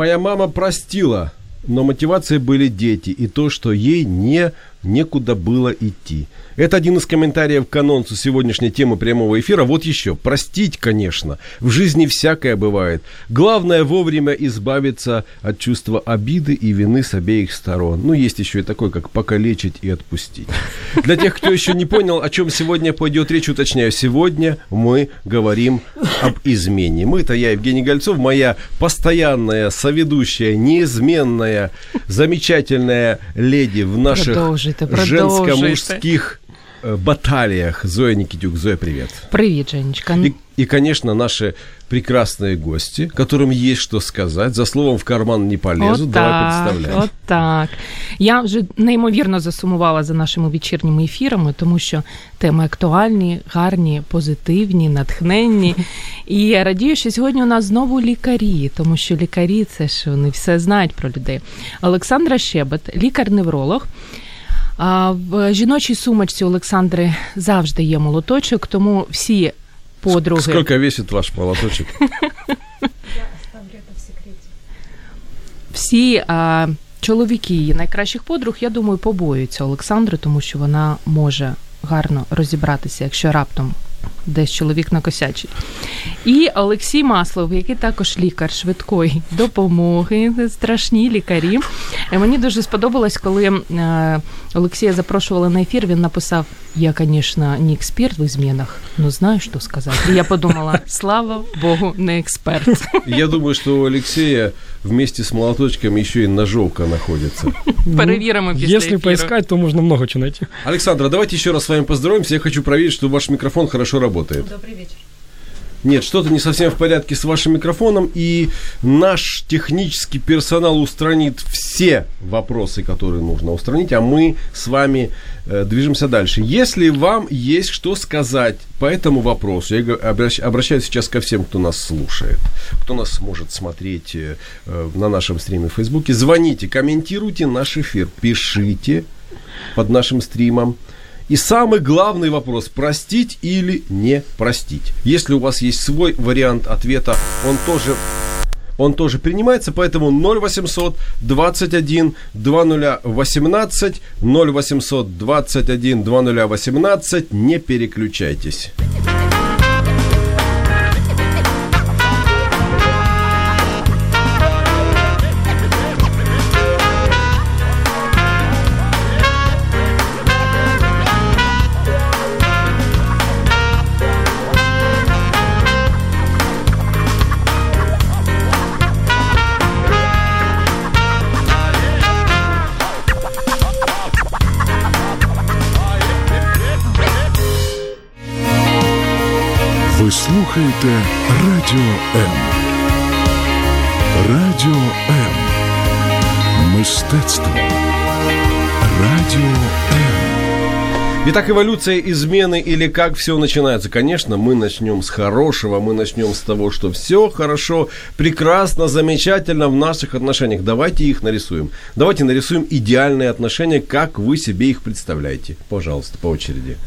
Моя мама простила, но мотивацией были дети и то, что ей не некуда было идти. Это один из комментариев к анонсу сегодняшней темы прямого эфира. Вот еще. Простить, конечно. В жизни всякое бывает. Главное вовремя избавиться от чувства обиды и вины с обеих сторон. Ну, есть еще и такой, как покалечить и отпустить. Для тех, кто еще не понял, о чем сегодня пойдет речь, уточняю. Сегодня мы говорим об измене. Мы, это я, Евгений Гольцов, моя постоянная соведущая, неизменная, замечательная леди в наших Продовжуйте, продовжуйте. женско-мужских э, баталиях. Зоя Никитюк. Зоя, привет. Привіт, Женечка. И, и, конечно, наши прекрасные гости, которым есть что сказать. За словом в карман не полезут. От Давай так, представляй. От так. Я вже неймовірно засумувала за нашими вечірніми ефірами, тому що теми актуальні, гарні, позитивні, натхненні. І я радію, що сьогодні у нас знову лікарі, тому що лікарі це ж вони все знають про людей. Олександра Щебет, лікар-невролог. А в жіночій сумочці Олександри завжди є молоточок, тому всі подруги. Сколько вісить ваш молоточок? всі а, чоловіки її найкращих подруг, я думаю, побоюються Олександри, тому що вона може гарно розібратися, якщо раптом десь чоловік накосячить. І Олексій Маслов, який також лікар швидкої допомоги, страшні лікарі. І мені дуже сподобалось, коли е, Олексія запрошували на ефір, він написав: Я, звісно, не експерт в змінах, але знаю, що сказати. І я подумала: слава Богу, не експерт. Я думаю, что у Алексея вместе с молоточком еще и ножовка находится. Перевіримо після Если ефіру. поискать, то можно много чего найти. Александра, давайте еще раз с вами поздороваемся. Я хочу проверить, что ваш микрофон хорошо работает. Добрий вечір. Нет, что-то не совсем в порядке с вашим микрофоном, и наш технический персонал устранит все вопросы, которые нужно устранить, а мы с вами э, движемся дальше. Если вам есть что сказать по этому вопросу, я обращ- обращаюсь сейчас ко всем, кто нас слушает, кто нас может смотреть э, э, на нашем стриме в Фейсбуке, звоните, комментируйте наш эфир, пишите под нашим стримом. И самый главный вопрос, простить или не простить. Если у вас есть свой вариант ответа, он тоже он тоже принимается, поэтому 0800 21 2018 0800 21 2018 не переключайтесь. слухаєте Радіо М. Радіо М. Мистецтво. Радіо М. Итак, эволюция измены или как все начинается? Конечно, мы начнем с хорошего, мы начнем с того, что все хорошо, прекрасно, замечательно в наших отношениях. Давайте их нарисуем. Давайте нарисуем идеальные отношения, как вы себе их представляете. Пожалуйста, по очереди.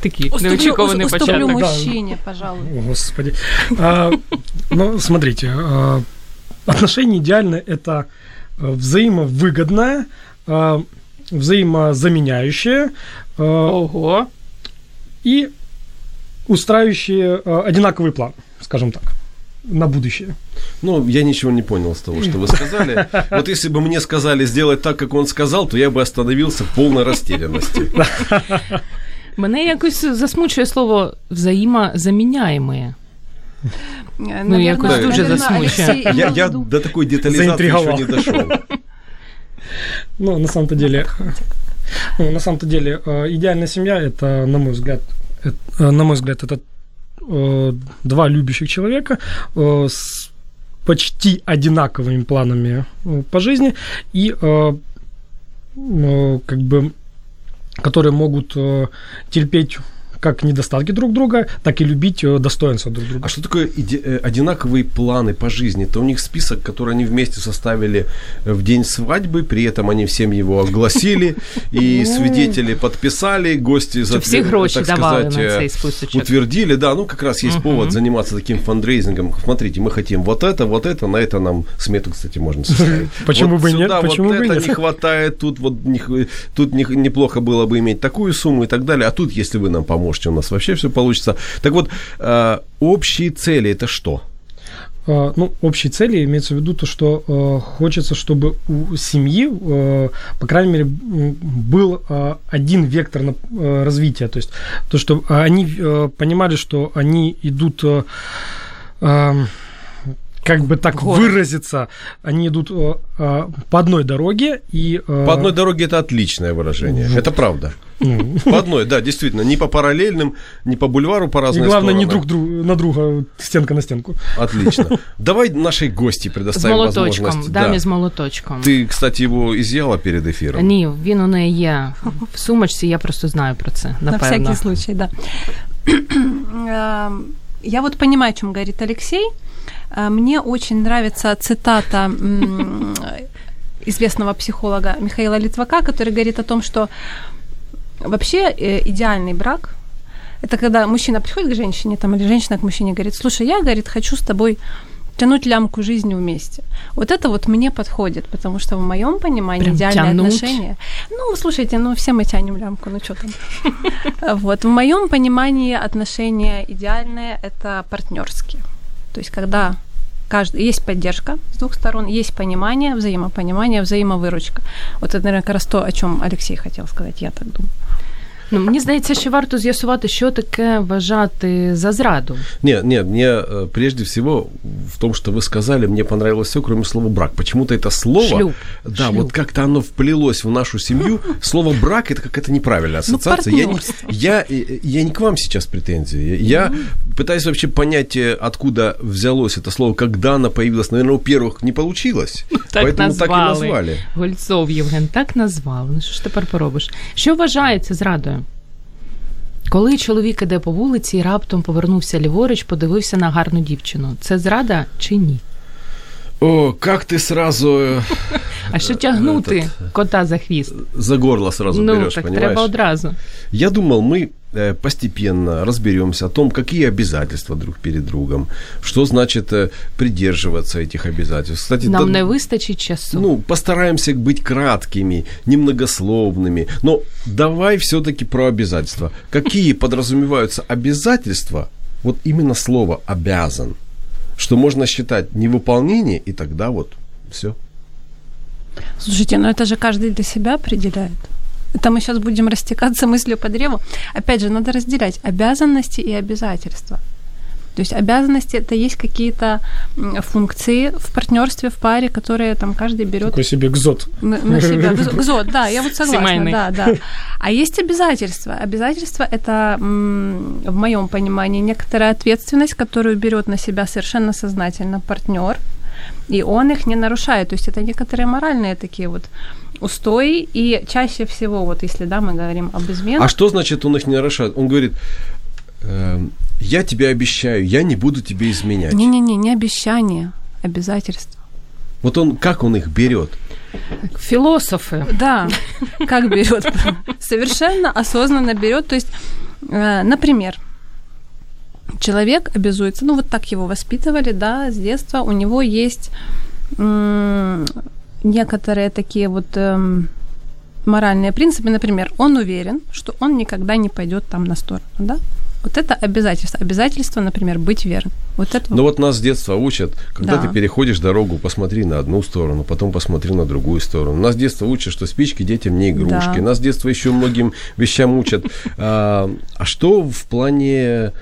Такий Уступлю, неочікуваний уступлю початок. мужчине, пожалуй. О, Господи. А, ну, смотрите, а, отношения идеальны это а, взаимовыгодное, а, взаимозаменяющее, а, Ого. и устраивающие э, одинаковый план, скажем так, на будущее. Ну, я ничего не понял с того, что вы сказали. Вот если бы мне сказали сделать так, как он сказал, то я бы остановился в полной растерянности. Мене якось засмучує слово взаємозаміняємые. Ну, якось дуже засмучує. Я, я до такой детализации еще Заинтриговал. не дошел. Ну, на самом-то деле, ну, на самом-то деле, э, идеальная семья это, на мой взгляд, э, э, на мой взгляд, это э, два любящих человека э, с почти одинаковыми планами э, по жизни и э, э, как бы которые могут э, терпеть как недостатки друг друга, так и любить э, достоинства друг друга. А что такое иде- э, одинаковые планы по жизни? Это у них список, который они вместе составили э, в день свадьбы, при этом они всем его огласили, и свидетели подписали, гости, гроші так давали на цей списочок. утвердили, да, ну как раз есть повод заниматься таким фандрейзингом. Смотрите, мы хотим вот это, вот это, на это нам смету, кстати, можно составить. Почему бы нет? Почему вот бы это нет? не хватает, тут вот тут не- неплохо было бы иметь такую сумму и так далее, а тут, если вы нам поможете, у нас вообще все получится. Так вот, э, общие цели это что? Э, Ну, общей цели имеется в виду то, что э, хочется, чтобы у семьи, э, по крайней мере, был э, один вектор на, э, развития. То есть то, что они э, понимали, что они идут, э, эм, как бы так город. выразиться, они идут э, э, по одной дороге и... э, По одной дороге это отличное выражение. Это правда. ну, По одной, да, действительно. Не по параллельным, не по бульвару по и разным главное, не сторонам. друг, друг на друга, стенка на стенку. Отлично. Давай нашей гости З предоставим молоточком, возможность. дамі Да. з молоточком. Ты, кстати, его изъяла перед эфиром. Ні, він у неї є в сумочці, я просто знаю про це, На напевно. всякий случай, да. я вот понимаю, о чем говорит Алексей. Э, Мне очень нравится цитата м, известного психолога Михаила Литвака, который говорит о том, что вообще э, идеальный брак это когда мужчина приходит к женщине, там, или женщина к мужчине говорит, слушай, я, говорит, хочу с тобой тянуть лямку жизни вместе. Вот это вот мне подходит, потому что в моем понимании Прям идеальные тянуть? отношения. Ну, слушайте, ну все мы тянем лямку, ну что там. Вот, в моем понимании отношения идеальные это партнерские. То есть, когда каждый, есть поддержка с двух сторон, есть понимание, взаимопонимание, взаимовыручка. Вот это, наверное, как раз то, о чем Алексей хотел сказать, я так думаю. Ну, мені здається, що варто з'ясувати, що таке вважати за зраду. Нет, нет, мне э, прежде всего в том, что вы сказали, мне понравилось все, кроме слова брак. Почему-то это слово, Шлюб. да, Шлюб. вот как-то оно вплелось в нашу семью. Слово брак это какая-то неправильная Ну, ассоциация. я, не, партнерство. я, э, я не к вам сейчас претензии. Я пытаюсь вообще понять, э, откуда взялось это слово, когда оно появилось. Наверное, у первых не получилось, Так поэтому так и назвали. назвали. Гольцов Євген так назвав. Ну що ж тепер поробиш? Що вважається зрадою? Коли чоловік іде по вулиці і раптом повернувся ліворуч, подивився на гарну дівчину, це зрада чи ні? О, как ты сразу э, а що тягнути кота за хвіст? за горло сразу ну берешь, так понимаешь? треба одразу. Я думал, мы э, постепенно разберемся о том, какие обязательства друг перед другом, что значит э, придерживаться этих обязательств. Кстати, Нам да- не вистачить часу. ну, постараемся быть краткими, немногословными. Но давай все-таки про обязательства. Какие подразумеваются обязательства? Вот именно слово обязан. Что можно считать невыполнение, и тогда вот все. Слушайте, ну это же каждый для себя определяет. Это мы сейчас будем растекаться мыслью по древу. Опять же, надо разделять обязанности и обязательства. То есть обязанности это есть какие-то функции в партнерстве, в паре, которые там каждый берет Такой себе гзот. на, на себя. Гзо- Гзот, да, я вот согласна, Семейный. да, да. А есть обязательства. Обязательства это, в моем понимании, некоторая ответственность, которую берет на себя совершенно сознательно партнер, и он их не нарушает. То есть это некоторые моральные такие вот устои, и чаще всего, вот если, да, мы говорим об изменах, А что значит он их не нарушает? Он говорит, эм, я тебе обещаю, я не буду тебе изменять. не-не-не, не обещание, обязательства. Вот он, как он их берет? Філософи. Да, как берет? Совершенно осознанно берет. То есть, э, например, человек обязуется, ну вот так его воспитывали, да, с детства, у него есть м, некоторые такие вот эм, моральные принципы, например, он уверен, что он никогда не пойдет там на сторону, да? Вот это обязательство. Обязательство, например, быть верным. Вот это Ну вот нас с детства учат, когда Да. ты переходишь дорогу, посмотри на одну сторону, потом посмотри на другую сторону. Нас с детства учат, что спички детям не игрушки. Да. Нас с детства еще многим вещам учат. А, а что в плане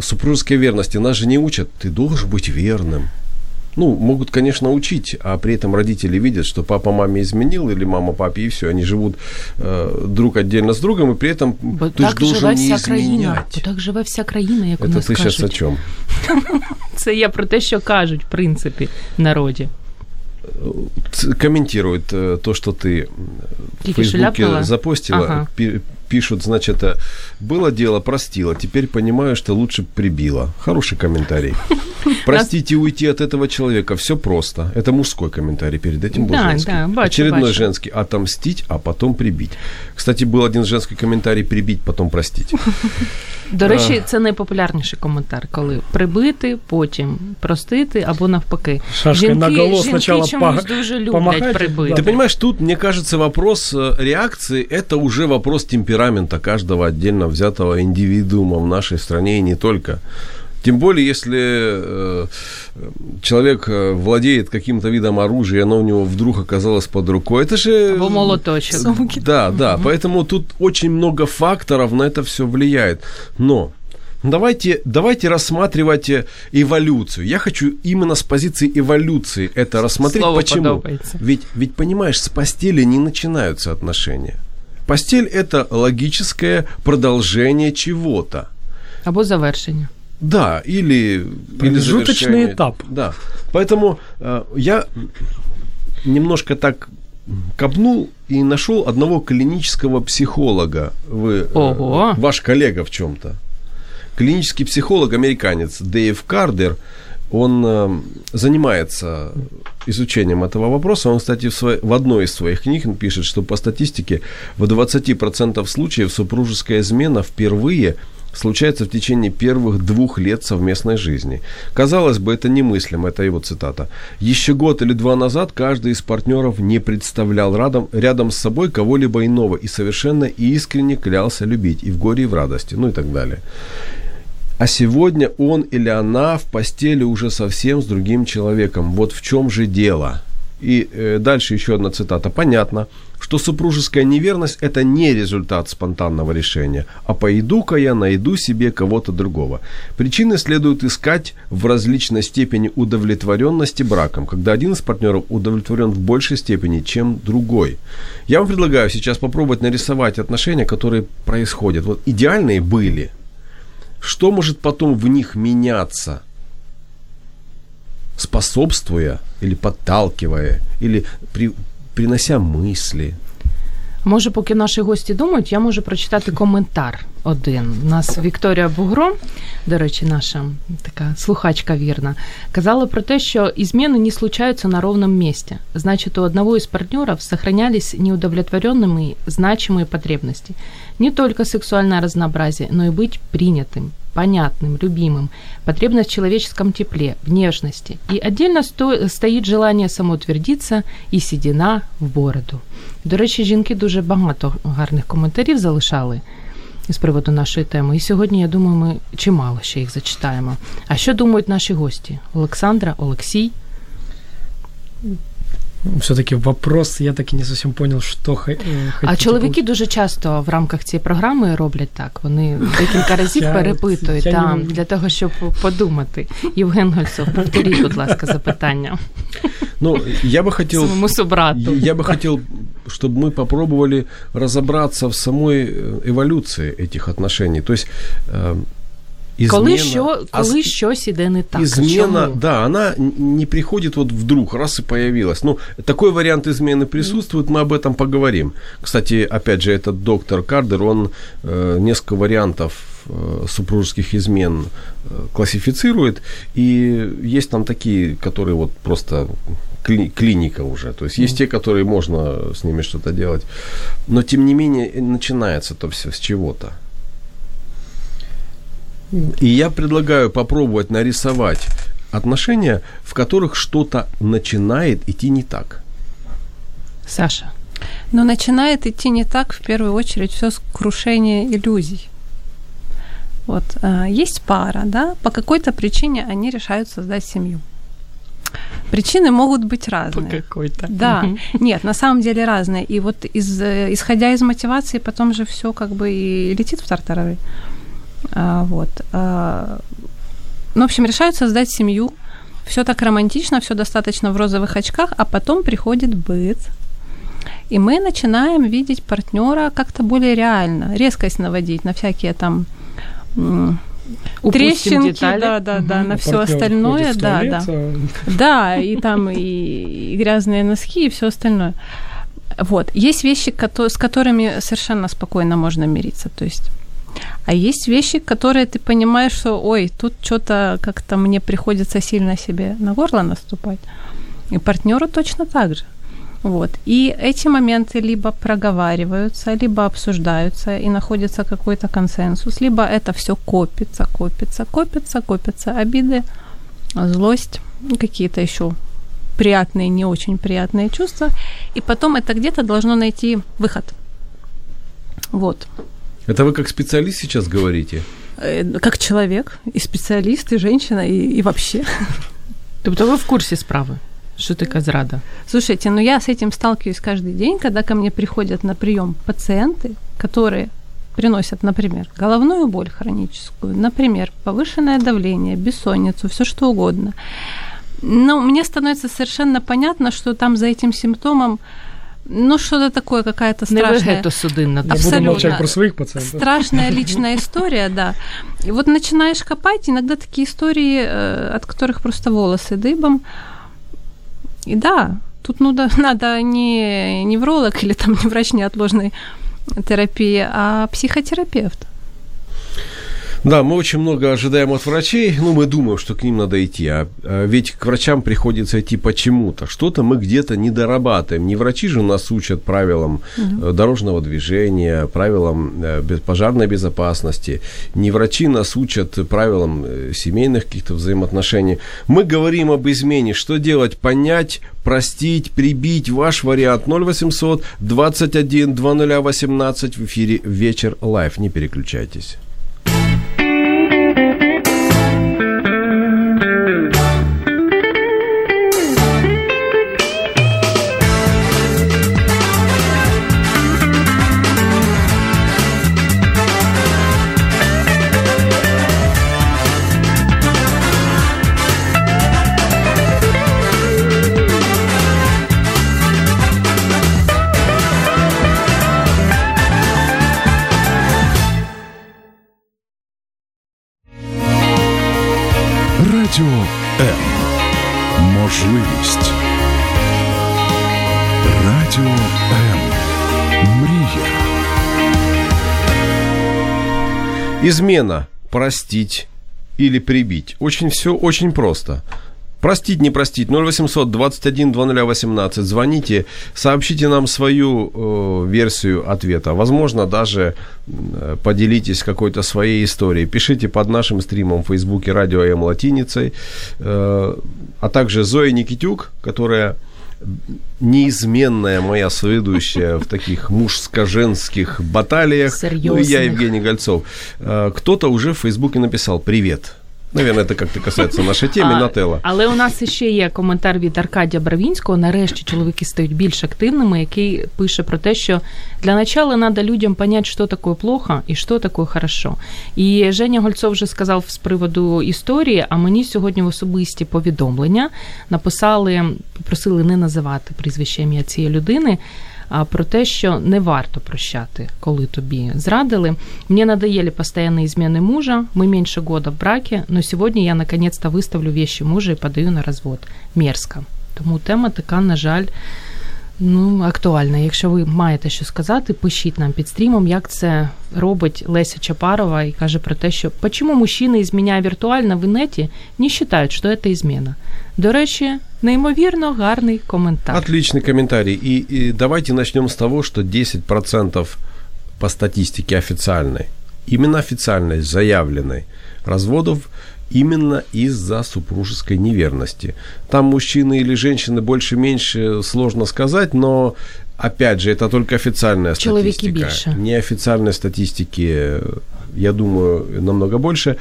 супружеской верности? Нас же не учат, ты должен быть верным. Ну, могут, конечно, учить, а при этом родители видят, что папа маме изменил или мама папе, и все, они живут э, друг отдельно с другом, и при этом Бо ты ж так живе должен не вся країна. Бо изменять. так живе вся країна, як у Это нас ты сейчас о кажуть. чем? Це я про те, що кажуть, в принципі, в народі. Ц- комментируют э, то, что ты м, в Тільки що Фейсбуке ляпнула? запостила. Ага. Пи- пишут, значит, э, было дело, простила, теперь понимаю, что лучше б прибила. Хороший комментарий. Простить и уйти от этого человека, все просто. Это мужской комментарий, перед этим был Да, женский. да, бачу, Очередной бачу. женский. Отомстить, а потом прибить. Кстати, был один женский комментарий, прибить, потом простить. До речі, це найпопулярніший коментар, коли прибити, потім простити або навпаки. Шашкой наголо жінки сначала чомусь по- дуже люблять помахать, прибити. Ты понимаешь, тут, мне кажется, вопрос э, реакции – это уже вопрос темперамента каждого отдельно взятого индивидуума в нашей стране и не только. Тем более, если э, человек э, владеет каким-то видом оружия, оно у него вдруг оказалось под рукой, это же... Або молоточок. Да, да, поэтому тут очень много факторов на это все влияет. Но давайте, давайте рассматривать э, эволюцию. Я хочу именно с позиции эволюции это рассмотреть. Слово Почему? подобается. Ведь, ведь, понимаешь, с постели не начинаются отношения. Постель – это логическое продолжение чего-то. Або завершення. Да, или, или Промежуточный завершение. этап. Да. Поэтому э, я немножко так копнул и нашел одного клинического психолога. Вы, э, Ого. ваш коллега в чем-то. Клинический психолог, американец Дэйв Кардер, он э, занимается изучением этого вопроса. Он, кстати, в, своей, в одной из своих книг пишет, что по статистике в 20% случаев супружеская измена впервые случается в течение первых двух лет совместной жизни. Казалось бы, это немыслимо, это его цитата. Еще год или два назад каждый из партнеров не представлял рядом, рядом с собой кого-либо иного и совершенно искренне клялся любить и в горе, и в радости, ну и так далее. А сегодня он или она в постели уже совсем с другим человеком. Вот в чем же дело. И э, дальше еще одна цитата. Понятно, что супружеская неверность – это не результат спонтанного решения, а пойду-ка я найду себе кого-то другого. Причины следует искать в различной степени удовлетворенности браком, когда один из партнеров удовлетворен в большей степени, чем другой. Я вам предлагаю сейчас попробовать нарисовать отношения, которые происходят. Вот идеальные были – что может потом в них меняться, способствуя или подталкивая, или при, принося мысли? Може, поки наші гості думають, я можу прочитати коментар один. У нас Вікторія Бугро, до речі, наша така слухачка вірна, казала про те, що измены не случаются на ровном месте. Значит, у одного из партнеров сохранялись неудовлетворенными значимые потребности. Не только сексуальное разнообразие, но и быть принятым, понятным, любимым, потребность в человеческом тепле, в нежности. И отдельно сто- стоит желание самоутвердиться і сідіна в бороду. До речі, жінки дуже багато гарних коментарів залишали з приводу нашої теми. І сьогодні, я думаю, ми чимало ще їх зачитаємо. А що думають наші гості? Олександра, Олексій? Все-таки вопрос, я так и не совсем понял, что хо- э, А хотите чоловіки дуже часто в рамках цієї програми роблять так. Вони декілька разів Я- перепитують я там, не- для того, щоб подумати. Євген Гольцов, повторіть, будь ласка, запитання Ну, я бы хотел... своєму собрату. Я бы хотел, чтобы мы попробовали разобраться в самой э, эволюции этих отношений. То есть э, измена... Коли, що, а коли щось іде не так. измена, Чому? да, она не приходит вот вдруг, раз и появилась. Ну, такой вариант измены присутствует, мы об этом поговорим. Кстати, опять же, этот доктор Кардер, он э, несколько вариантов э, супружеских измен э, классифицирует, и есть там такие, которые вот просто кли- клиника уже. То есть есть те, которые можно с ними что-то делать. Но тем не менее начинается то все с чего-то. И я предлагаю попробовать нарисовать отношения, в которых что-то начинает идти не так. Саша, Но начинает идти не так, в первую очередь, все с крушения иллюзий. Вот э, есть пара, да, по какой-то причине они решают создать семью. Причины могут быть разные. По какой-то. Да, нет, на самом деле разные. И вот из, э, исходя из мотивации, потом же все как бы и летит в тартарары. А, вот. А, ну, в общем, решают создать семью. Все так романтично, все достаточно в розовых очках, а потом приходит быт. И мы начинаем видеть партнера как-то более реально, резкость наводить на всякие там м, Упустим трещинки, детали. да, да, да, на А все остальное, да, да. Да, и там и, и грязные носки, и все остальное. Вот. Есть вещи, с которыми совершенно спокойно можно мириться. То есть а есть вещи, которые ты понимаешь, что, ой, тут что-то как-то мне приходится сильно себе на горло наступать. И партнеру точно так же. Вот. И эти моменты либо проговариваются, либо обсуждаются, и находится какой-то консенсус, либо это все копится, копится, копится, копится. Обиды, злость, какие-то еще приятные, не очень приятные чувства. И потом это где-то должно найти выход. Вот. Это вы как специалист сейчас говорите? Э, Как человек, и специалист, и женщина, и, и вообще. Тобто ви в курсі справи, що таке зрада? Слушайте, ну я с этим сталкиваюсь каждый день, когда ко мне приходят на прием пациенты, которые приносят, например, головную боль хроническую, например, повышенное давление, бессонницу, все что угодно. Но мне становится совершенно понятно, что там за этим симптомом, ну, что-то такое, какая-то Не страшная... вегетосудинна. Я буду Абсолютно. молчать про своих пациентов. Страшная личная история, да. И вот начинаешь копать, иногда такие истории, э, от которых просто волосы дыбом. И да, тут ну, да, надо не невролог или там не врач неотложной терапии, а психотерапевт. Да, мы очень много ожидаем от врачей, ну, мы думаем, что к ним надо идти, а, а ведь к врачам приходится идти почему-то. Что-то мы где-то не дорабатываем. Не врачи же нас учат правилам э, дорожного движения, правилам э, пожарной безопасности. Не врачи нас учат правилам э, семейных каких-то взаимоотношений. Мы говорим об измене. Что делать? Понять, простить, прибить. Ваш вариант 0800 21 2018 в эфире «Вечер Live». Не переключайтесь. Измена. Простить или прибить. Очень все очень просто. Простить, не простить. 0800 21 2018. Звоните, сообщите нам свою э, версию ответа. Возможно, даже э, поделитесь какой-то своей историей. Пишите под нашим стримом в Фейсбуке Радио М латиницей. Э, а также Зоя Никитюк, которая неизменная моя соведущая в таких мужско-женских баталиях. Ну, я. Евгений Гольцов. Э, Кто-то уже в Фейсбуке написал «Привет». Наверное, это как-то касается нашей темы, А, Нателла. Але у нас ще є коментар від Аркадія Бравінського. Нарешті чоловіки стають більш активними, який пише про те, що для начала надо людям понять, що таке плохо і що таке хорошо. І Женя Гольцов вже сказав з приводу історії, а мені сьогодні в особисті повідомлення написали, попросили не називати прізвище ім'я цієї людини. А, Про те, що не варто прощати, коли тобі зрадили. Мне надоели постоянные измены мужа, мы меньше года в браке, но сегодня я наконец-то выставлю вещи мужа и подаю на развод. Мерзко. Тому тема така, на жаль, ну, актуальна. Якщо ви маєте що сказати, пишіть нам під стрімом, як це робить Леся Чапарова і каже про те, що почему мужчини, изменяя віртуально в інеті, не вважають, що це ізмена. До речі, неймовірно гарний коментар. Отличный комментарий. И, и давайте начнем с того, что 10% по статистике официальной, именно официальной, заявленной, разводов именно из-за супружеской неверности. Там мужчины или женщины больше-меньше сложно сказать, но опять же, это только официальная Человеки статистика. больше. Неофициальной статистики, я думаю, намного больше.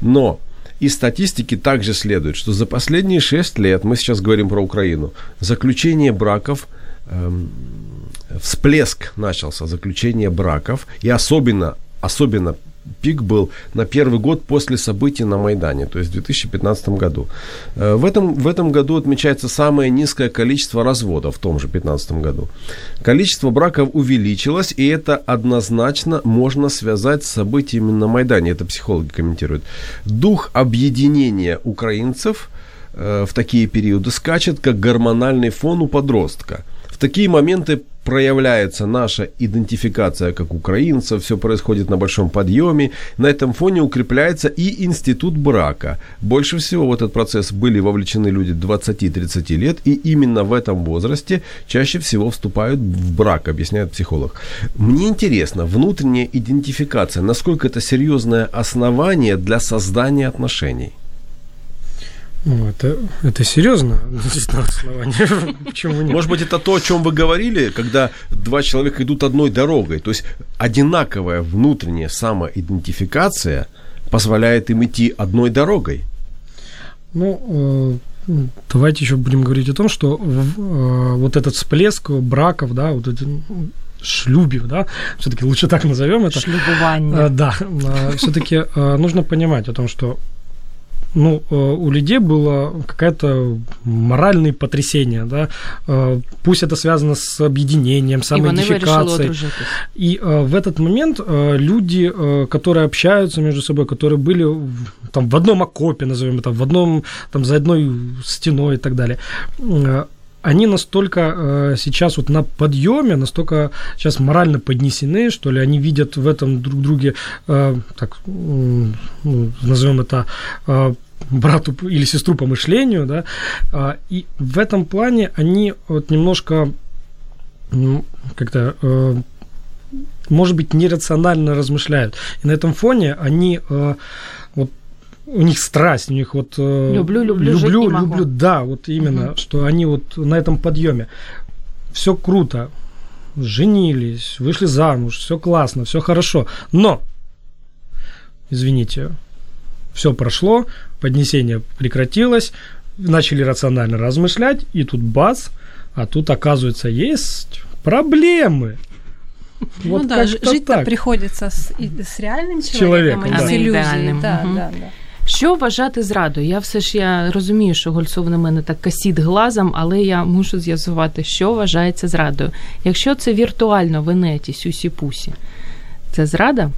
Но из статистики также следует, что за последние 6 лет, мы сейчас говорим про Украину, заключение браков, эм, всплеск начался, заключение браков, и особенно, особенно пик был на первый год после событий на Майдане, то есть в 2015 году. Э, В этом, в этом году отмечается самое низкое количество разводов в том же 2015 году. Количество браков увеличилось, и это однозначно можно связать с событиями на Майдане. Это психологи комментируют. Дух объединения украинцев э, в такие периоды скачет, как гормональный фон у подростка. В такие моменты проявляется наша идентификация как украинцев, все происходит на большом подъеме. На этом фоне укрепляется и институт брака. Больше всего в этот процесс были вовлечены люди 20-30 лет, и именно в этом возрасте чаще всего вступают в брак, объясняет психолог. Мне интересно, внутренняя идентификация, насколько это серьезное основание для создания отношений? Ну, это, это серьезно. Почему нет? Может быть, это то, о чем вы говорили, когда два человека идут одной дорогой. То есть одинаковая внутренняя самоидентификация позволяет им идти одной дорогой. Ну, э, давайте еще будем говорить о том, что э, вот этот всплеск браков, да, вот эти ну, шлюбів, да, все-таки лучше так назовем это. Шлюбування. Э, Да, все-таки нужно понимать о том, что ну, э, у людей было какое-то моральное потрясение, да, Э, пусть это связано с объединением, самоидентификацией. И э, в этот момент люди, которые общаются между собой, которые были там в одном окопе, назовем это, в одном, там за одной стеной и так далее, они настолько э, сейчас вот на подъеме, настолько сейчас морально поднесены, что ли, они видят в этом друг друге, э, так, м, ну, назовем это, э, брату или сестру по мышлению, да, а, и в этом плане они вот немножко м, как-то э, может быть, нерационально размышляют. И на этом фоне они э, у них страсть, у них вот э, Люблю, люблю, жить люблю, не могу. люблю, да, вот именно, Мгм. что они вот на этом подъеме. Все круто, женились, вышли замуж, все классно, все хорошо. Но, извините, все прошло, поднесение прекратилось, начали рационально размышлять, и тут бац, а тут, оказывается, есть проблемы. Вот ну да, жить-то так. приходится с, и- с реальным человеком, Человеком, а не да. с А не иллюзией. идеальным, Да, мгм. да, да. Що вважати зрадою? Я все ж я розумію, що Гольцов на мене так касіт глазом, але я мушу з'ясувати, що вважається зрадою. Якщо це віртуально в інеті, сюсі-пусі, це зрада?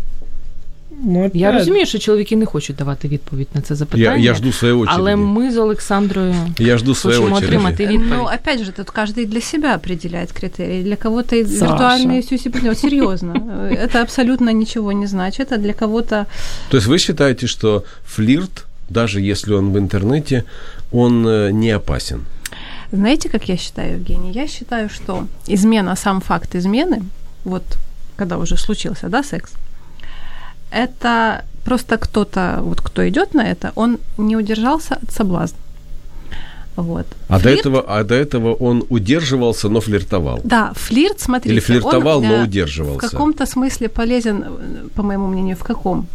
Ну, Я опять- розумію, що чоловіки не хочуть давати відповідь на це Я, запитання. я жду своей очереди. але ми з Олександрою Я жду своей хочемо очереди. отримати відповідь. Ну, опять же, тут каждый для себя определяет критерии. Для кого-то и Саша. виртуальные сюси вот серьезно. Это абсолютно ничего не значит, а для кого-то То есть вы считаете, что флирт, даже если он в интернете, он э, не опасен? Знаете, как я считаю, Евгений? Я считаю, что измена, сам факт измены, вот когда уже случился, да, секс, это просто кто-то, вот кто идет на это, он не удержался от соблазна. Вот. А до, Флирт- этого, а до этого он удерживался, но флиртовал. Да, флирт, смотрите. Или флиртовал, он, но э, удерживался. В каком-то смысле полезен, э, по моему мнению, в каком?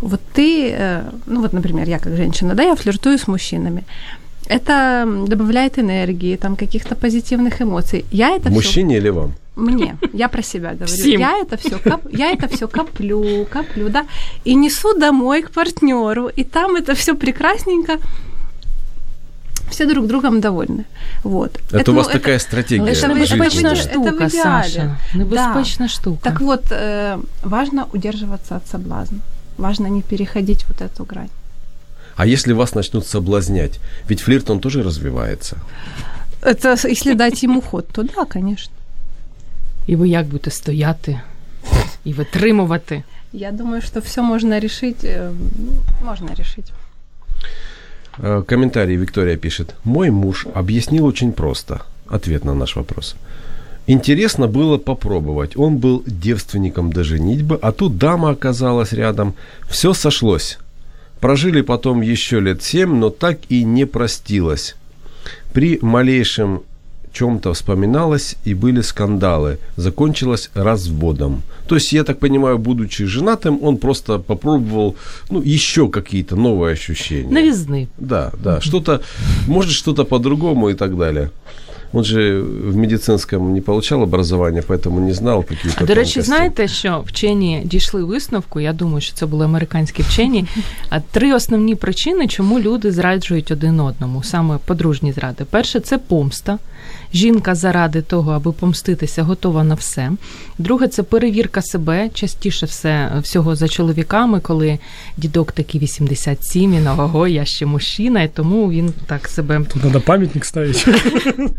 Вот ты, э, ну вот, например, я как женщина, да, я флиртую с мужчинами. Это добавляет энергии, там каких-то позитивных эмоций. Я это всё Мужчине или вам? Мне, я про себя говорю. Всем. Я это все, коп, я это все коплю, коплю, да, и несу домой к партнеру, и там это все прекрасненько. Все друг другом довольны. Вот. Это, у вас ну, такая стратегия жизни. небезпечна це- це в штука, ідеалі. Саша. Небезпечна штука. Так вот, э, важно удерживаться от соблазна. Важно не переходить вот эту грань. А если вас начнут соблазнять? Ведь флирт, он тоже развивается. Это если дать ему ход, то да, конечно. І ви як будете стояти і витримувати? Я думаю, что все можно решить. э, Можно решить. Комментарий Виктория пишет. Мой муж объяснил очень просто. Ответ на наш вопрос. Интересно было попробовать. Он был девственником до женитьбы, а тут дама оказалась рядом. Все сошлось. Прожили потом еще лет семь, но так и не простилась. При малейшем чем-то вспоминалось и были скандалы. Закончилось разводом. То есть, я так понимаю, будучи женатым, он просто попробовал, ну, еще какие-то новые ощущения. Новизны. Да, да, что-то, может, что-то по-другому и так далее. Он же в медицинском не получал образування, поэтому не знав какие А, до речі, знаєте, що вчені дійшли висновку, я думаю, що це були американські вчені, а три основні причини, чому люди зраджують один одному, саме подружні зради. Перше, це помста. Жінка заради того, аби помститися, готова на все. Друге, це перевірка себе, частіше все, всього за чоловіками, коли дідок такий 87, він ого, я ще мужчина, і тому він так себе Тут надо памятник ставить.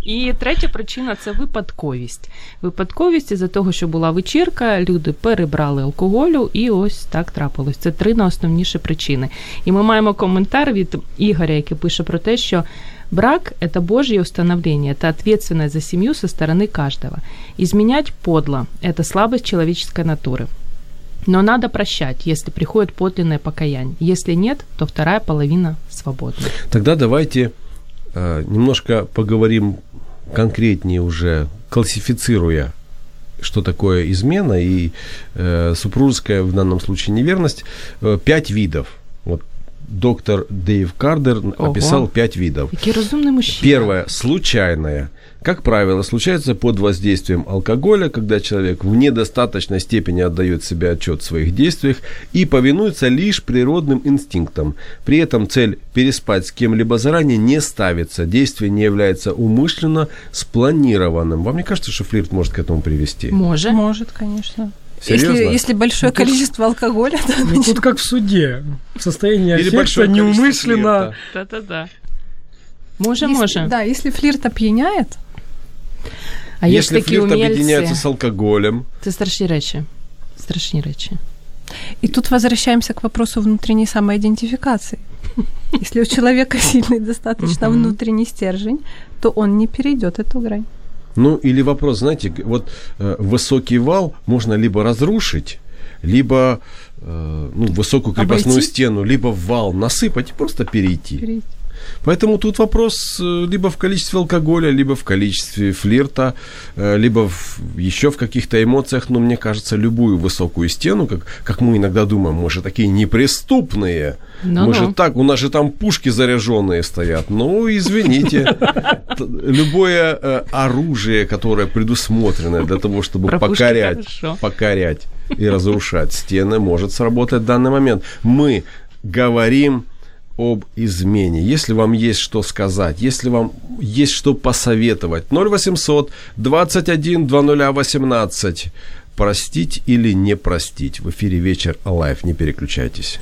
І третя причина це випадковість. Випадковість із-за того, що була вечірка, люди перебрали алкоголю, і ось так трапилось. Це три найосновніші причини. І ми маємо коментар від Ігоря, який пише про те, що брак – это Божье установление, это ответственность за семью со стороны каждого. Изменять подло – это слабость человеческой натуры. Но надо прощать, если приходит подлинное покаяние. Если нет, то вторая половина свободна. Тогда давайте э, немножко поговорим конкретнее уже, классифицируя, что такое измена и э, супружеская в данном случае неверность. Э, пять видов. Доктор Дэйв Кардер Ого. описал пять видов. Який розумний мужчина. Первое – случайное. Как правило, случается под воздействием алкоголя, когда человек в недостаточной степени отдает себе отчет в своих действиях и повинуется лишь природным инстинктам. При этом цель переспать с кем-либо заранее не ставится, действие не является умышленно спланированным. Вам не кажется, что флирт может к этому привести? Може. Может, конечно. Серьезно? Если, если большое количество алкоголя, то Ну, тут как в суде. Состояние Или аффекта большое количество неумышленно. флирта. Та-та-та. Може, если- може. Да, если флирт опьяняет, А є ж Если такі флирт объединяется умільці. с алкоголем, Це страшні речі. Страшні речі. и тут возвращаемся к вопросу внутренней самоидентификации. Если у человека сильный достаточно Мгм. внутренний стержень, то он не перейдет эту грань. Ну, или вопрос, знаете, вот э, высокий вал можно либо разрушить, либо э, ну, высокую крепостную Обойти? стену, либо вал насыпать и просто перейти. Перейти. Поэтому тут вопрос э, либо в количестве алкоголя, либо в количестве флирта, э, либо в, еще в каких-то эмоциях. Но мне кажется, любую высокую стену, как, как мы иногда думаем, мы же такие неприступные. Ну-ну. Мы же так, у нас же там пушки заряженные стоят. Ну, извините. Любое э, оружие, которое предусмотрено для того, чтобы покорять, покорять и разрушать стены, может сработать в данный момент. Мы говорим об измене. Если вам есть что сказать, если вам есть что посоветовать, 0800 21 2018. Простить или не простить. В эфире вечер Alive. Не переключайтесь.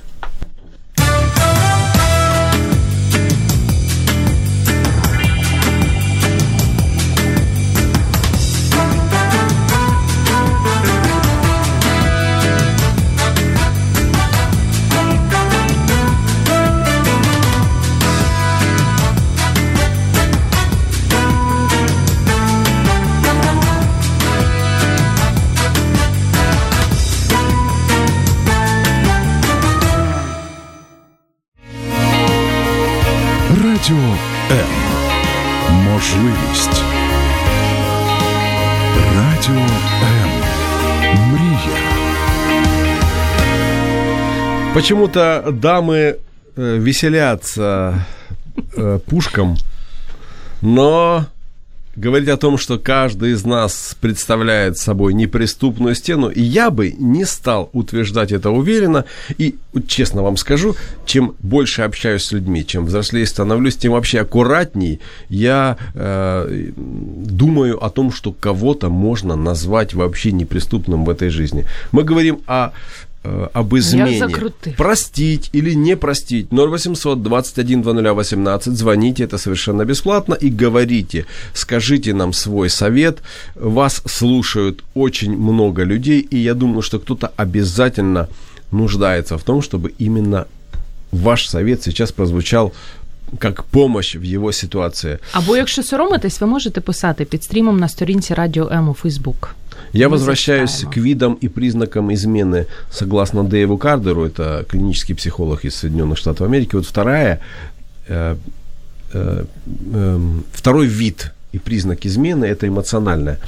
Почему-то дамы э, веселятся э, пушкам, но говорить о том, что каждый из нас представляет собой неприступную стену, я бы не стал утверждать это уверенно. И честно вам скажу, чем больше общаюсь с людьми, чем взрослее становлюсь, тем вообще аккуратней я э, думаю о том, что кого-то можно назвать вообще неприступным в этой жизни. Мы говорим о об измене. Простить или не простить. 0800 21 2018. Звоните, это совершенно бесплатно. И говорите, скажите нам свой совет. Вас слушают очень много людей. И я думаю, что кто-то обязательно нуждается в том, чтобы именно ваш совет сейчас прозвучал как помощь в его ситуации. Або якщо соромитесь, ви можете писати під стрімом на сторінці Радіо М у Фейсбук. Я Мы возвращаюсь зачитаем. к видам и признакам измены, согласно Дэйву Кардеру, это клинический психолог из Соединенных Штатов Америки. Вот вторая, э, э, эм, второй вид и признак измены – это эмоциональное.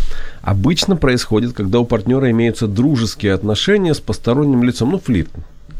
Обычно происходит, когда у партнера имеются дружеские отношения с посторонним лицом, ну, флирт,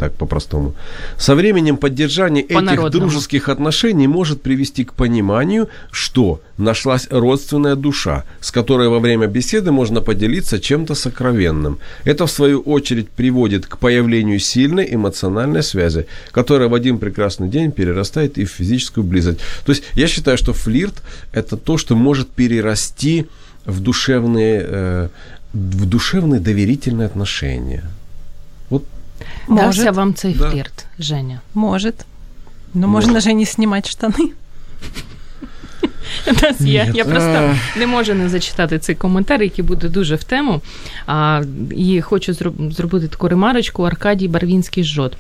так по-простому. Со временем поддержание этих дружеских отношений может привести к пониманию, что нашлась родственная душа, с которой во время беседы можно поделиться чем-то сокровенным. Это, в свою очередь, приводит к появлению сильной эмоциональной связи, которая в один прекрасный день перерастает и в физическую близость. То есть я считаю, что флирт – это то, что может перерасти в душевные, э, в душевные доверительные отношения. Вот Дався Может, вам цей Да. флірт, Женя. может. Но можно же не снимать штаны. У нас є. Ні. Я просто не можу не зачитати цей коментар, який буде дуже в тему. А, і хочу зроб- зробити таку ремарочку. Аркадий Барвинский жжет.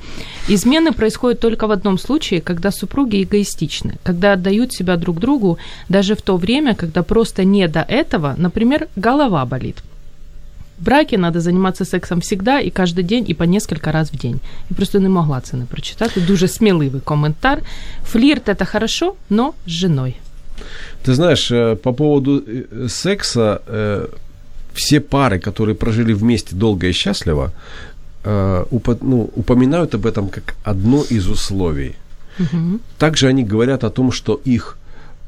Измены происходят только в одном случае, когда супруги эгоистичны, когда отдают себя друг другу даже в то время, когда просто не до этого, например, голова болит. В браке надо заниматься сексом всегда и каждый день, и по несколько раз в день. Я просто не могла це не прочитати. Дуже сміливий коментар. Флірт – это хорошо, но с женой. Ты знаешь, э, по поводу э, секса, э, все пары, которые прожили вместе долго и счастливо, ну, упоминают об этом как одно из условий. Мгм. Также они говорят о том, что их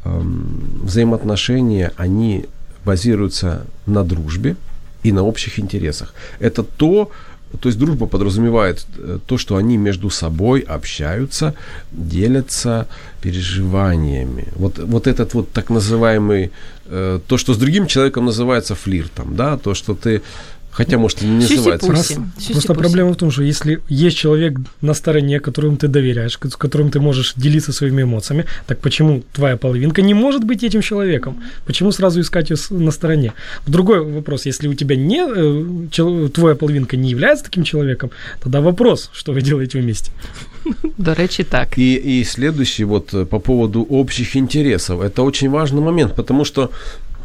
эм, взаимоотношения, они базируются на дружбе и на общих интересах. Это то, то есть дружба подразумевает э, то, что они между собой общаются, делятся переживаниями. Вот, вот этот вот так называемый, э, то, что с другим человеком называется флиртом, да, то, что ты, хотя, может, и не называется. Пусть. Просто, Сюси-пуси. просто проблема в том, что если есть человек на стороне, которому ты доверяешь, с которым ты можешь делиться своими эмоциями, так почему твоя половинка не может быть этим человеком? Почему сразу искать ее на стороне? Другой вопрос, если у тебя не, э, чел- твоя половинка не является таким человеком, тогда вопрос, что вы делаете вместе. До речі, так. И, и следующий вот по поводу общих интересов. Это очень важный момент, потому что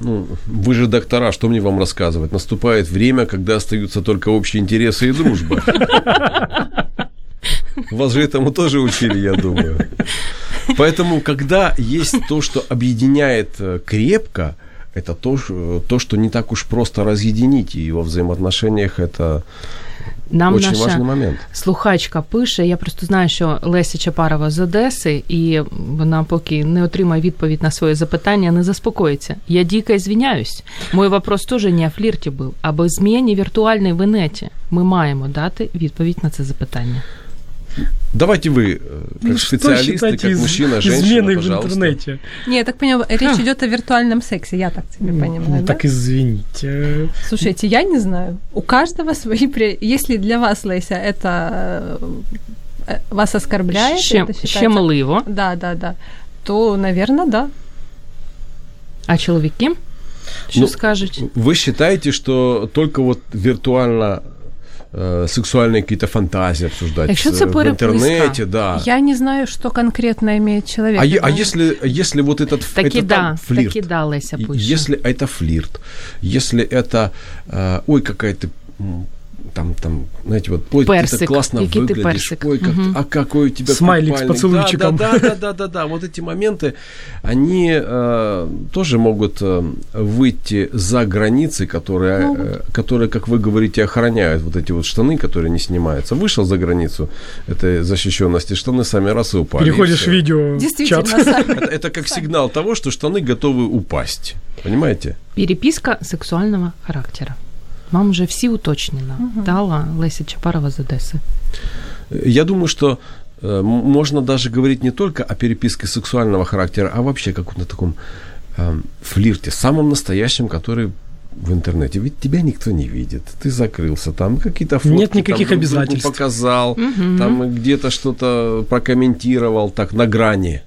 ну, вы же доктора, что мне вам рассказывать? Наступает время, когда остаются только общие интересы и дружба. Вас же этому тоже учили, я думаю. Поэтому, когда есть то, что объединяет э, крепко, это то, ш- то, что не так уж просто разъединить. И во взаимоотношениях это Нам очень наша важный момент. слухачка пише. Я просто знаю, що Леся Чапарова з Одеси, і вона поки не отримає відповідь на своє запитання, не заспокоїться. Я дико звиняюсь. Мой вопрос тоже не о флірті був, а об зміні віртуальної венеті. Ми маємо дати відповідь на це запитання. Давайте вы, э, как Ну, что специалисты, как из- мужчина, женщина, изменой в пожалуйста. интернете? Не, я так понимаю, речь идет о виртуальном сексе, я так тебе Ну, понимаю, да? Так извините. Слушайте, я не знаю. У каждого свои... Если для вас, Леся, это э, вас оскорбляет, Ще, это считается- щемливо. Да, да, да. То, наверное, да. А чоловіки? Що Ну, скажуть? Вы считаете, что только вот виртуально э, сексуальные какие-то фантазии обсуждать Якщо це э, в интернете, да. Я не знаю, что конкретно имеет человек. А, в а если, если вот этот Таки это да, там флирт, таки да, Леся пише. если это флирт, если это, э, ой, какая ты там, там, знаете, вот, ой, ты Персик, так классно який выглядишь, персик. ой, как, Мгм. а какой у тебя Смайлик с купальник. поцелуйчиком. Да, да, да, да, да, да, вот эти моменты, они э, тоже могут э, выйти за границы, которые, э, которые, как вы говорите, охраняют вот эти вот штаны, которые не снимаются. Вышел за границу этой защищенности, штаны сами раз и упали. Переходишь в видео Действительно, чат. это как сигнал того, что штаны готовы упасть. Понимаете? Переписка сексуального характера. Вам вже всі уточнено. Дала Леся Чапарова з Одеси. Я думаю, что э, можно даже говорить не только о переписке сексуального характера, а вообще каком-то таком эм, флирте, самом настоящем, который в интернете. Ведь тебя никто не видит. Ты закрылся, там какие-то фотки. Нет никаких там другу обязательств. показал, там где-то что-то прокомментировал так на грани.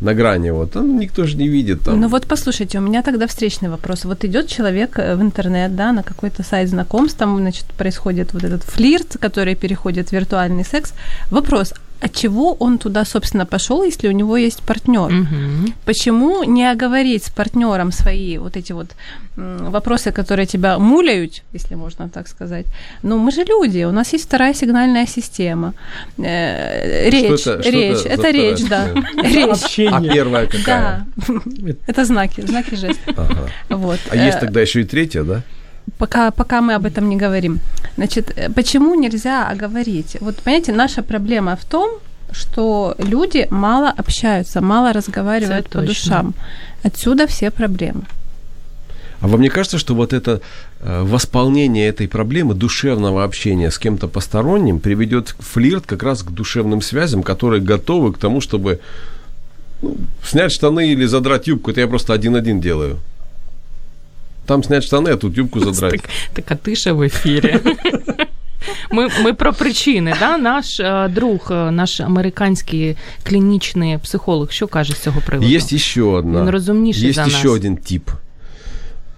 На грани вот. Там никто же не видит. Там. Ну вот послушайте, у меня тогда встречный вопрос. Вот идет человек э, в интернет, да, на какой-то сайт знакомств, там, значит, происходит вот этот флирт, который переходит в виртуальный секс. Вопрос, от чего он туда, собственно, пошел, если у него есть партнер. Мгм. Почему не оговорить с партнером свои вот эти вот вопросы, которые тебя муляют, если можно так сказать? Ну, мы же люди, у нас есть вторая сигнальная система. Э, Речь, это- что речь, это за это вторая речь, да. Речь. А Общение. первая какая? Да, это знаки, знаки жест. Ага. Вот. А есть Э, тогда еще и третья, да? Пока, пока мы об этом не говорим. Значит, э, почему нельзя оговорить? Вот, понимаете, наша проблема в том, что люди мало общаются, мало разговаривают по точно. душам. Отсюда все проблемы. А вам не кажется, что вот это э, восполнение этой проблемы душевного общения с кем-то посторонним приведет флирт как раз к душевным связям, которые готовы к тому, чтобы ну, снять штаны или задрать юбку? Это я просто один-один делаю. Там снять штаны, а тут юбку задрать. Так, така тиша в ефірі. Ми, ми про причини. Да? Наш е, друг, е, наш американський клінічний психолог, що каже з цього приводу? Есть еще одна. Він розумніший Есть за еще нас. один тип.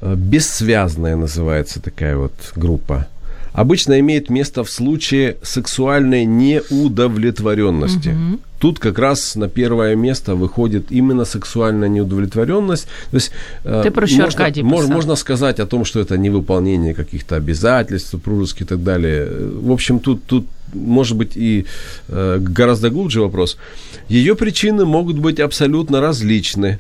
Э, Бессвязная называется такая вот группа. Обычно имеет место в случае сексуальной неудовлетворенности. Мгм. Тут как раз на первое место выходит именно сексуальная неудовлетворенность. То есть, э, Ты про можно, Аркадий, мож- писал? можно сказать о том, что это невыполнение каких-то обязательств супружеских и так далее. В общем, тут, тут может быть и э, гораздо глубже вопрос. Ее причины могут быть абсолютно различны.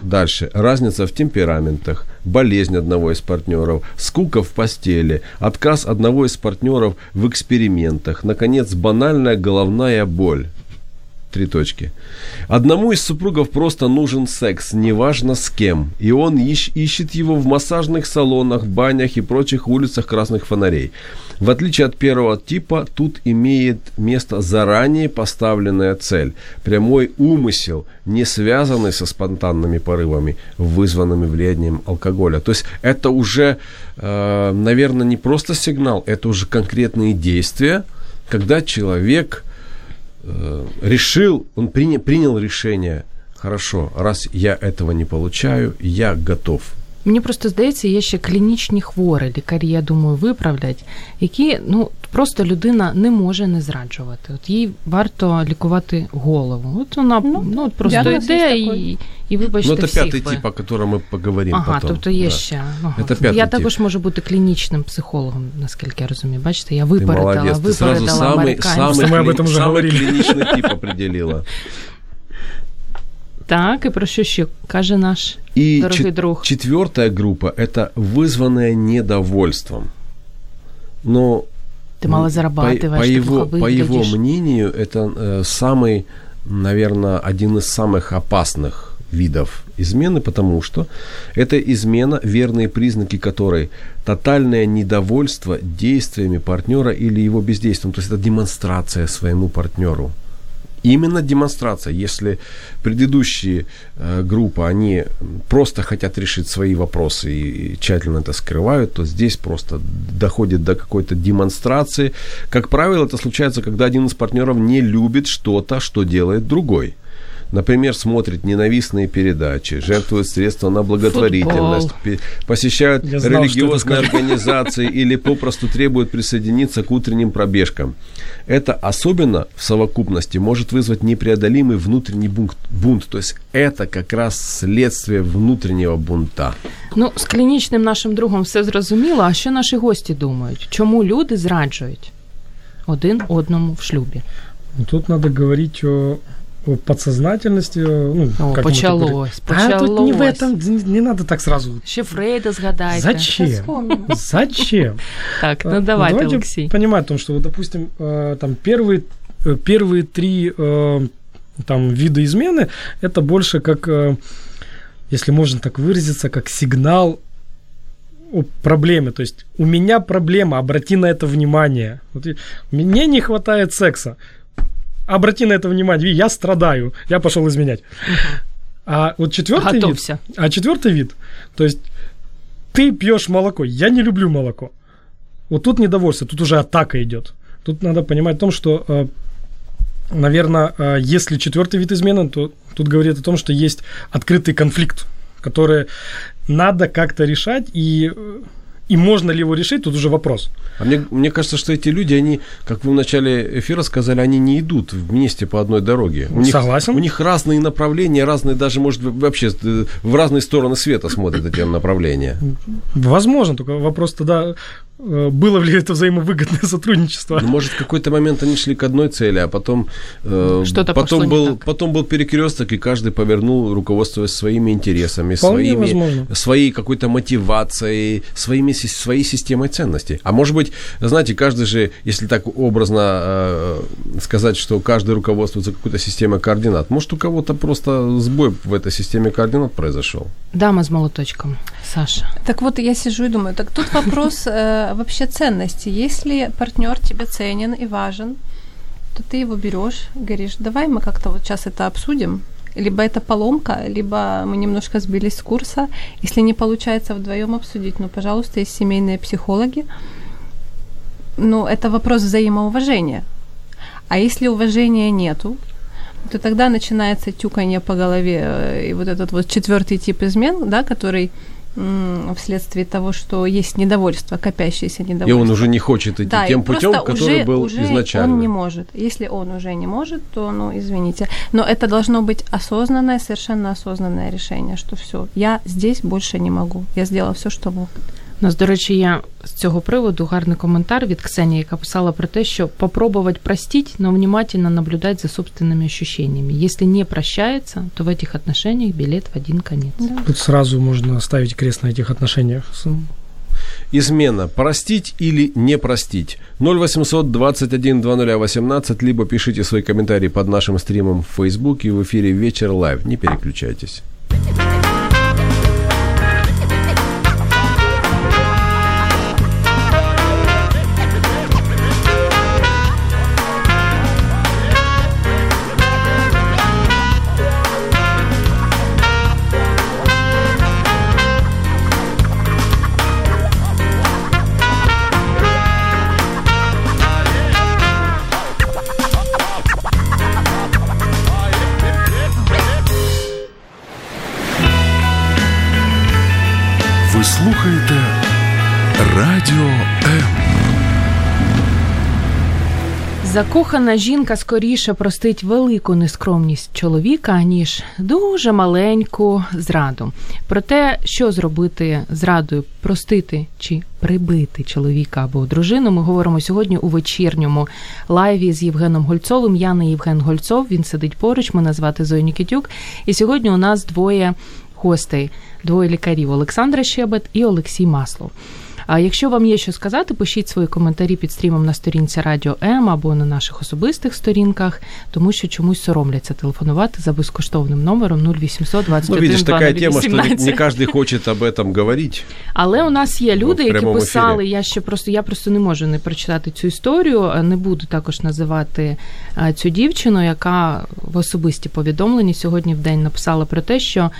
Дальше. Разница в темпераментах, болезнь одного из партнеров, скука в постели, отказ одного из партнеров в экспериментах, наконец, банальная головная боль. Три точки. Одному из супругов просто нужен секс, неважно с кем, и он ищ- ищет его в массажных салонах, банях и прочих улицах красных фонарей. В отличие от первого типа, тут имеет место заранее поставленная цель, прямой умысел, не связанный со спонтанными порывами, вызванными влиянием алкоголя. То есть это уже, э, наверное, не просто сигнал, это уже конкретные действия, когда человек э, решил, он приня- принял решение, хорошо, раз я этого не получаю, я готов. Мені просто здається, є ще клінічні хворі, лікарі, я думаю, виправлять, які ну просто людина не може не зраджувати. От їй варто лікувати голову. От вона ну, Ну, от просто діагноз є йде такий. і, і вибачте, Ну, это всіх пятый ви. тип, о котором мы поговорим Ага, потом. тобто є Да. ще. Ага. Це п'ятий я тип. також можу бути клінічним психологом, наскільки я розумію. Бачите, я Ты випередила, молодец, ты сразу випередила самый, американців. самый, Мы об кли- этом уже самый говорили. клиничный тип определила. Так, і про що ще каже наш И дорогий чет- друг? четвертая группа – это вызванное недовольством. Но Ти мало по, зарабатываешь, по ты его, по его мнению, это э, самый, наверное, один из самых опасных видов измены, потому что это измена, верные признаки которой тотальное недовольство действиями партнера или его бездействием. То есть это демонстрация своему партнеру. Именно демонстрация. Если предыдущие э, группы, они просто хотят решить свои вопросы и тщательно это скрывают, то здесь просто доходит до какой-то демонстрации. Как правило, это случается, когда один из партнеров не любит что-то, что делает другой. Например, смотрит ненавистные передачи, жертвует средства на благотворительность, пе- посещают знал, религиозные организации или попросту требует присоединиться к утренним пробежкам Это особенно в совокупности может вызвать непреодолимый внутренний бунт. бунт. То есть это как раз следствие внутреннего бунта. Ну, з клінічним нашим другом все зрозуміло. А що наші гості думають? Чому люди зраджують один одному в шлюбі? Ну, Тут надо говорить о, о подсознательности. о, Ну, О, как говорим. почалось, А тут не в почалось. этом, не, не надо так сразу. Ще Фрейда згадайте. Зачем? Зачем? Так, А, ну давайте, давайте Олексій. понимать о том, что, вот, допустим, э, там первые, э, первые три э, там, вида измены, это больше как, э, если можно так выразиться, как сигнал о проблеме. То есть у меня проблема, обрати на это внимание. Вот мне не хватает секса. Обрати на это внимание. Я страдаю. Я пошел изменять. А вот четвертый вид, Готовься. а четвертый вид, то есть ты пьешь молоко. Я не люблю молоко. Вот тут недовольство, тут уже атака идет. Тут надо понимать о том, что, э, наверное, э, если четвертый вид измены, то тут говорит о том, что есть открытый конфликт, который надо как-то решать, и э, И можно ли его решить, тут уже вопрос. А мне, мне кажется, что эти люди, они, как вы в начале эфира сказали, они не идут вместе по одной дороге. У них, Согласен. У них разные направления, разные даже, может, вообще э, в разные стороны света смотрят эти направления. Возможно, только вопрос тогда, было ли это взаимовыгодное сотрудничество. Ну, может, в какой-то момент они шли к одной цели, а потом, э, Что-то потом, пошло не был, так. потом был перекресток, и каждый повернул, руководствуясь своими интересами, Вполне своими, возможно. своей какой-то мотивацией, своими, своей системой ценностей. А может быть, знаете, каждый же, если так образно э, сказать, что каждый руководствуется какой-то системой координат, может, у кого-то просто сбой в этой системе координат произошел. Дама з молоточком. Саша. Так вот, я сижу и думаю, так тут вопрос э, вообще ценности. Если партнер тебе ценен и важен, то ты его берешь, говоришь, давай мы как-то вот сейчас это обсудим. Либо это поломка, либо мы немножко сбились с курса. Если не получается вдвоем обсудить, ну, пожалуйста, есть семейные психологи. Ну, это вопрос взаимоуважения. А если уважения нету, то тогда начинается тюканье по голове э, и вот этот вот четвертый тип измен, да, который вследствие того, что есть недовольство, копящееся И недовольство. он уже не хочет идти да, тем и путем, который уже, был уже изначально. он не может. Если он уже не может, то, ну, извините. Но это должно быть осознанное, совершенно осознанное решение, что все, я здесь больше не могу. Я сделала все, что мог. У нас, до речі, є з цього приводу гарний коментар від Ксенії, яка писала про те, що попробовать простить, но внимательно наблюдать за собственными ощущениями. Если не прощается, то в этих отношениях билет в один конец. Тут сразу можно ставить крест на этих отношениях. С- Измена. Простить или не простить? 0800 21 2018, либо пишите свои комментарии под нашим стримом в Фейсбуке и в эфире «Вечер лайв». Не переключайтесь. Закохана жінка скоріше простить велику нескромність чоловіка, ніж дуже маленьку зраду. Про те, що зробити зрадою, простити чи прибити чоловіка або дружину, ми говоримо сьогодні у вечірньому лайві з Євгеном Гольцовим. Я не Євген Гольцов, він сидить поруч. Мене звати Зоя Нікітюк. І сьогодні у нас двоє гостей, двоє лікарів Олександра Щебет і Олексій Маслов. А якщо вам є що сказати, пишіть свої коментарі під стрімом на сторінці Радіо М або на наших особистих сторінках, тому що чомусь соромляться телефонувати за безкоштовним номером 0800 Ну, 21 видишь, такая тема, что не, 2018. не каждый хочет об этом говорить. Але у нас є люди, які писали. Я ще просто я просто не можу не прочитати цю історію. е, Не буду також називати е, цю дівчину, яка в особисті повідомленні сьогодні в день написала про те, що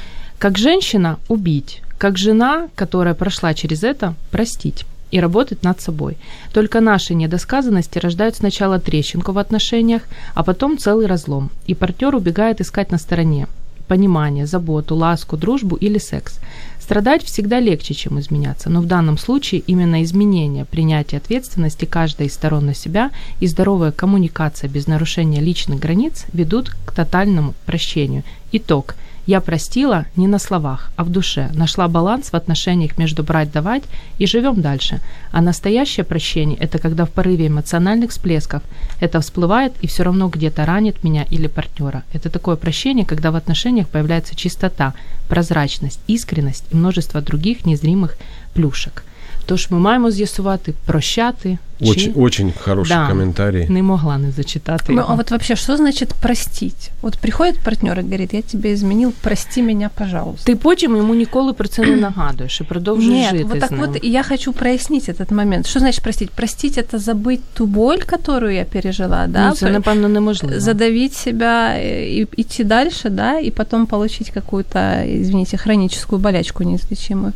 як женщина убить, как жена, которая прошла через это, простить и работать над собой. Только наши недосказанности рождают сначала трещинку в отношениях, а потом целый разлом, и партнер убегает искать на стороне понимание, заботу, ласку, дружбу или секс. Страдать всегда легче, чем изменяться, но в данном случае именно изменение, принятие ответственности каждой из сторон на себя и здоровая коммуникация без нарушения личных границ ведут к тотальному прощению. Итог. Я простила не на словах, а в душе. Нашла баланс в отношениях между брать-давать и живем дальше. А настоящее прощение – это когда в порыве эмоциональных всплесков это всплывает и все равно где-то ранит меня или партнера. Это такое прощение, когда в отношениях появляется чистота, прозрачность, искренность и множество других незримых плюшек. Тож ми маємо з'ясувати, прощати Очень, чи очень хороший Да. комментарий. не могла не зачитати. Ну, його. а вот вообще, что значит простить? Вот приходит партнер и говорит, я тебе изменил, прости меня, пожалуйста. Ти потім йому ніколи про це не нагадуєш і продовжуєш Нет, жити вот з так ним. вот я хочу прояснить этот момент. Что значит простить? Простить это забыть ту боль, которую я пережила, да? ну, це, напевно, неможливо. задавить себя и идти дальше, да, и потом получить какую-то, извините, хроническую болячку неизлечимую.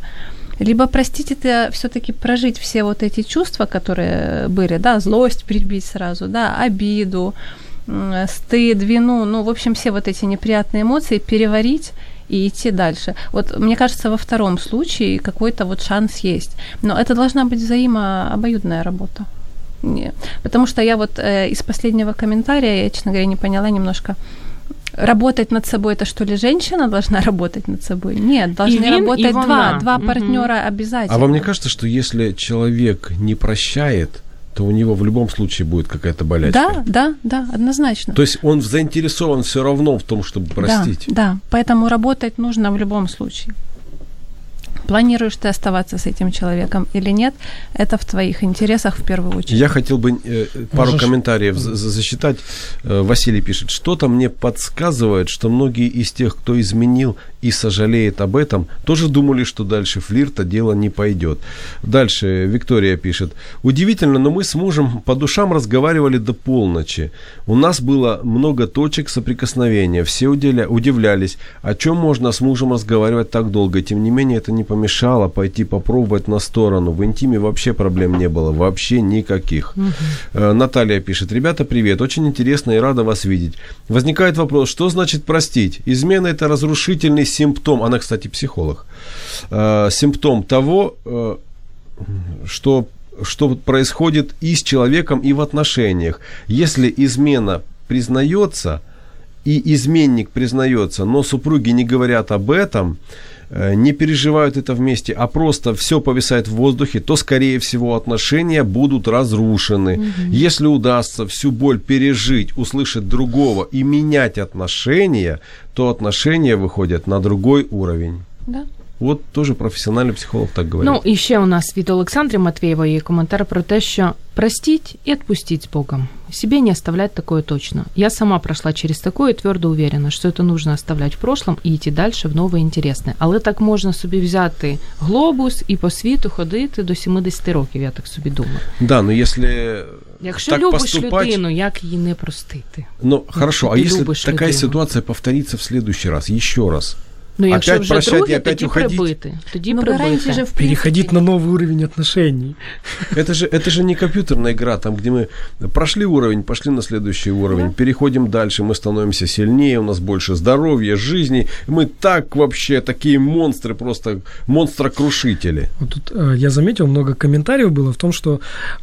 Либо простить это все-таки прожить все вот эти чувства, которые были, да, злость прибить сразу, да, обиду, стыд, вину, ну, в общем, все вот эти неприятные эмоции переварить и идти дальше. Вот мне кажется, во втором случае какой-то вот шанс есть. Но это должна быть взаимообоюдная работа. Не. Потому что я вот э, из последнего комментария, я, честно говоря, не поняла немножко, работать над собой это что ли женщина должна работать над собой? Нет, должны И вин, работать и вона. два, два Мгм. партнера обязательно. А вам не кажется, что если человек не прощает, то у него в любом случае будет какая-то болячка? Да, да, да, однозначно. То есть он заинтересован все равно в том, чтобы простить. Да, да, поэтому работать нужно в любом случае. Планируешь ты оставаться с этим человеком или нет, это в твоих интересах в первую очередь. Я хотел бы э, пару Можешь- комментариев за- за- засчитать. Э, Василий пишет, что-то мне подсказывает, что многие из тех, кто изменил и сожалеет об этом, тоже думали, что дальше флирта дело не пойдет. Дальше Виктория пишет, удивительно, но мы с мужем по душам разговаривали до полночи. У нас было много точек соприкосновения, все удивля- удивлялись, о чем можно с мужем разговаривать так долго. Тем не менее, это не помешало пойти попробовать на сторону. В интиме вообще проблем не было, вообще никаких. Э, Наталья пишет, ребята, привет, очень интересно и рада вас видеть. Возникает вопрос, что значит простить? Измена это разрушительный симптом, она, кстати, психолог, Э, симптом того, э, что, что происходит и с человеком, и в отношениях. Если измена признается, и изменник признается, но супруги не говорят об этом, не переживают это вместе, а просто все повисает в воздухе, то, скорее всего, отношения будут разрушены. Если удастся всю боль пережить, услышать другого и менять отношения, то отношения выходят на другой уровень. Да. Вот тоже профессиональный психолог так говорит. Ну і ще у нас від Олександри Матвєєвої є коментар про те, що простіть і відпустіть з Богом. Себе не оставлять такое точно. Я сама прошла через такое и твердо уверена, что это нужно оставлять в прошлом і йти далі в нове інтересне. Але так можна собі взяти глобус і по світу ходити до 70 років, я так собі думаю. Да, но если Якщо так любиш поступать, людину, як її не простити? Ну, хорошо, а ты если любишь такая людину. ситуация повторится в следующий раз, еще раз? Ну, якщо Опять вже прощать друге, і опять тоді уходить? прибити. Тоді Ну, гарантии прибити. же в принципе Переходить на новый уровень отношений. Это же, это же не компьютерная игра, там, где мы прошли уровень, пошли на следующий уровень, переходим дальше, мы становимся сильнее, у нас больше здоровья, жизни. Мы так вообще, такие монстры, просто монстрокрушители. Вот тут э, я заметил, много комментариев было в том, что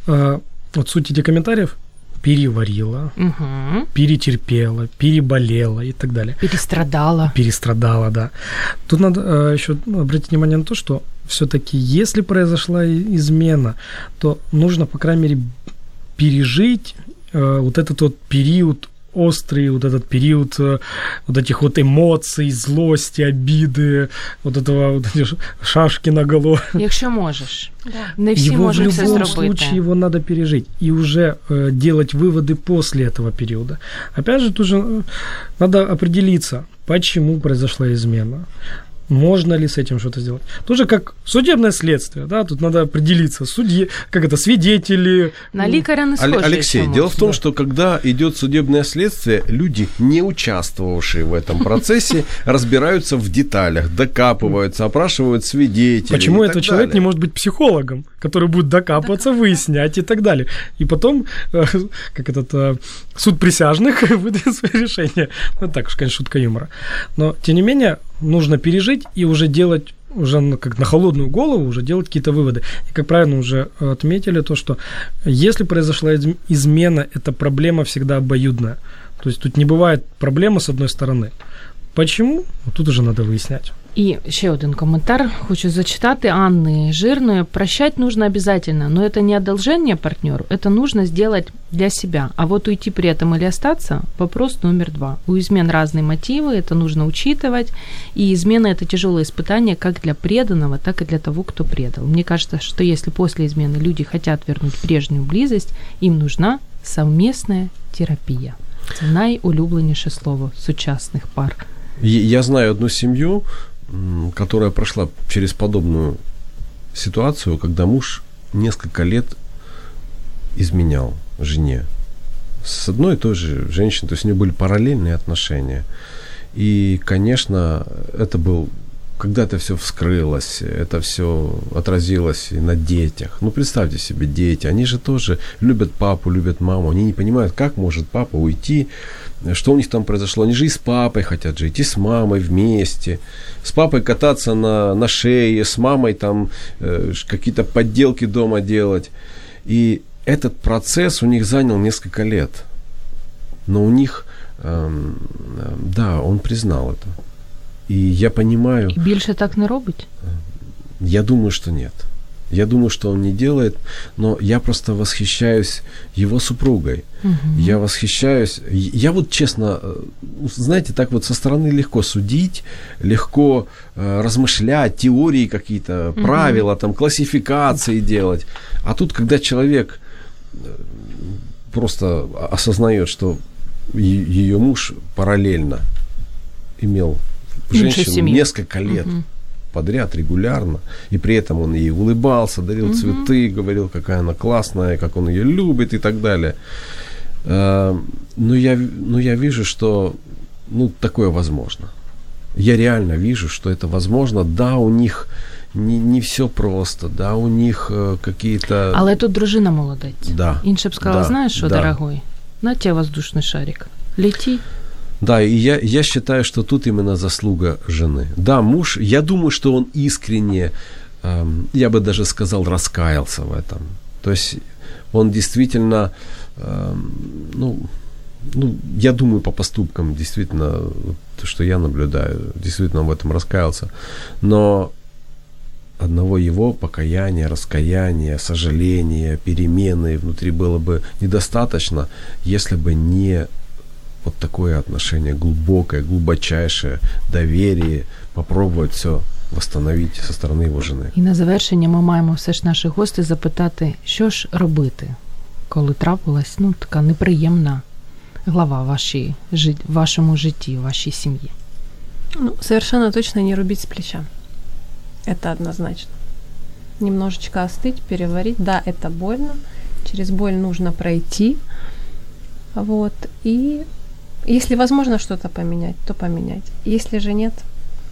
э, вот суть этих комментариев переварила, Угу. перетерпела, переболела и так далее. Перестрадала. Перестрадала, да. Тут надо э, еще обратить внимание на то, что все-таки, если произошла измена, то нужно, по крайней мере, пережить э, вот этот вот период острый, вот этот период э, вот этих вот эмоций, злости, обиды, вот этого вот эти шашки на голову. Якщо можеш. Не всі его в любом зробити. случае его надо пережить и уже э, делать выводы после этого периода. Опять же, тут же э, надо определиться, почему произошла измена. Можно ли с этим что-то сделать? Тоже как судебное следствие, да, тут надо определиться, судьи, как это, свидетели. На лікаря не Але- схоже. Алексей, дело в том, что когда идет судебное следствие, люди, не участвовавшие в этом процессе, разбираются в деталях, докапываются, опрашивают свидетелей. Почему этот человек не может быть психологом, который будет докапываться, выяснять и так далее. И потом, как этот э, суд присяжных выдает свое решение. Ну, так уж, конечно, шутка юмора. Но, тем не менее, нужно пережить и уже делать уже ну, как на холодную голову уже делать какие-то выводы. И как правильно уже отметили то, что если произошла изм- измена, эта проблема всегда обоюдная. То есть тут не бывает проблемы с одной стороны. Почему? Вот тут уже надо выяснять. І ще один коментар хочу зачитати Анны Жирної. Прощать нужно обязательно, но это не одолжение партнеру, это нужно сделать для себя. А вот уйти при этом или остаться – вопрос номер два. У измен разные мотивы, это нужно учитывать. И измена – это тяжелое испытание как для преданного, так и для того, кто предал. Мне кажется, что если после измены люди хотят вернуть прежнюю близость, им нужна совместная терапия. Це найулюбленіше слово сучасних пар. Е- Я знаю одну семью, м, которая прошла через подобную ситуацию, когда муж несколько лет изменял жене с одной и той же женщиной, то есть у них были параллельные отношения. И, конечно, это был когда это все вскрылось, это все отразилось и на детях. Ну, представьте себе, дети, они же тоже любят папу, любят маму, они не понимают, как может папа уйти, что у них там произошло. Они же и с папой хотят жить, и с мамой вместе. С папой кататься на, на шее, с мамой там э, какие-то подделки дома делать. И этот процесс у них занял несколько лет. Но у них, эм, да, он признал это. И я понимаю... І більше так не робить? Я думаю, что нет. Я думаю, что он не делает, но я просто восхищаюсь его супругой. Угу. Я восхищаюсь. Я вот честно, э, знаете, так вот со стороны легко судить, легко э, размышлять, теории какие-то, угу. правила, там, классификации делать. А тут, когда человек э, просто осознает, что ее муж параллельно имел женщину несколько лет угу. подряд, регулярно, и при этом он ей улыбался, дарил угу. цветы, говорил, какая она классная, как он ее любит и так далее. А, но я, но я вижу, что ну, такое возможно. Я реально вижу, что это возможно. Да, у них не, не все просто, да, у них э, какие-то... Але тут дружина молодець. Да. Інше б сказала, да, знаєш що, да. дорогой, на тебе воздушний шарик. Лети. Да, и я, я считаю, что тут именно заслуга жены. Да, муж, я думаю, что он искренне, эм, я бы даже сказал, раскаялся в этом. То есть он действительно, эм, ну, ну, я думаю, по поступкам, действительно, то, что я наблюдаю, действительно в этом раскаялся. Но одного его покаяния, раскаяния, сожаления, перемены внутри было бы недостаточно, если бы не вот такое отношение глубокое, глубочайшее доверие, попробовать все восстановить со сторони його жени. І на завершення ми маємо все ж наших гостей запитати, що ж робити, коли трапилась ну, така неприємна глава в вашій, в вашому житті, в вашій сім'ї. Ну, совершенно точно не рубить с плеча. Это однозначно. Немножечко остыть, переварить. Да, это больно. Через боль нужно пройти. Вот. И если возможно что-то поменять, то поменять. Если же нет,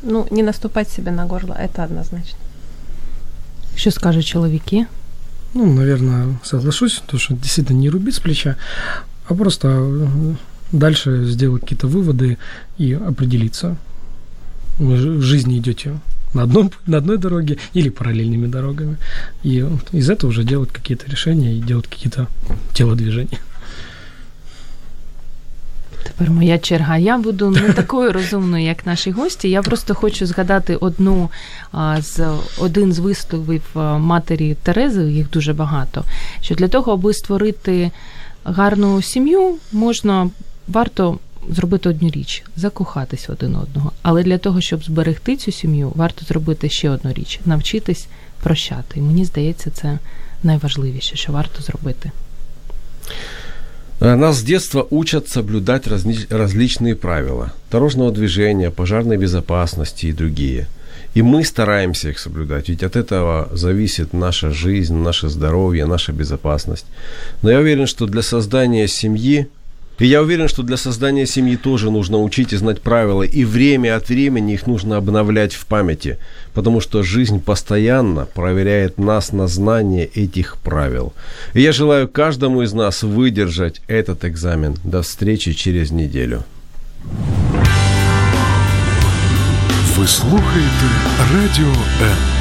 ну, не наступать себе на горло, это однозначно. Что скажут человеки? Ну, наверное, соглашусь, потому что действительно не рубить с плеча, а просто э, дальше сделать какие-то выводы и определиться. Вы в жизни идете на, одном, на одной дороге или параллельными дорогами. И из этого уже делать какие-то решения и делать какие-то телодвижения. Тепер моя черга. Я буду не такою розумною, як наші гості. Я просто хочу згадати одну з один з висловів матері Терези, їх дуже багато. Що для того, аби створити гарну сім'ю, можна варто зробити одну річ закохатись один одного. Але для того, щоб зберегти цю сім'ю, варто зробити ще одну річ навчитись прощати. І мені здається, це найважливіше, що варто зробити. Нас с детства учат соблюдать разли- различные правила дорожного движения, пожарной безопасности и другие. И мы стараемся их соблюдать, ведь от этого зависит наша жизнь, наше здоровье, наша безопасность. Но я уверен, что для создания семьи, и я уверен, что для создания семьи тоже нужно учить и знать правила, и время от времени их нужно обновлять в памяти, потому что жизнь постоянно проверяет нас на знание этих правил. И я желаю каждому из нас выдержать этот экзамен. До встречи через неделю. Ви слухаєте Радіо М.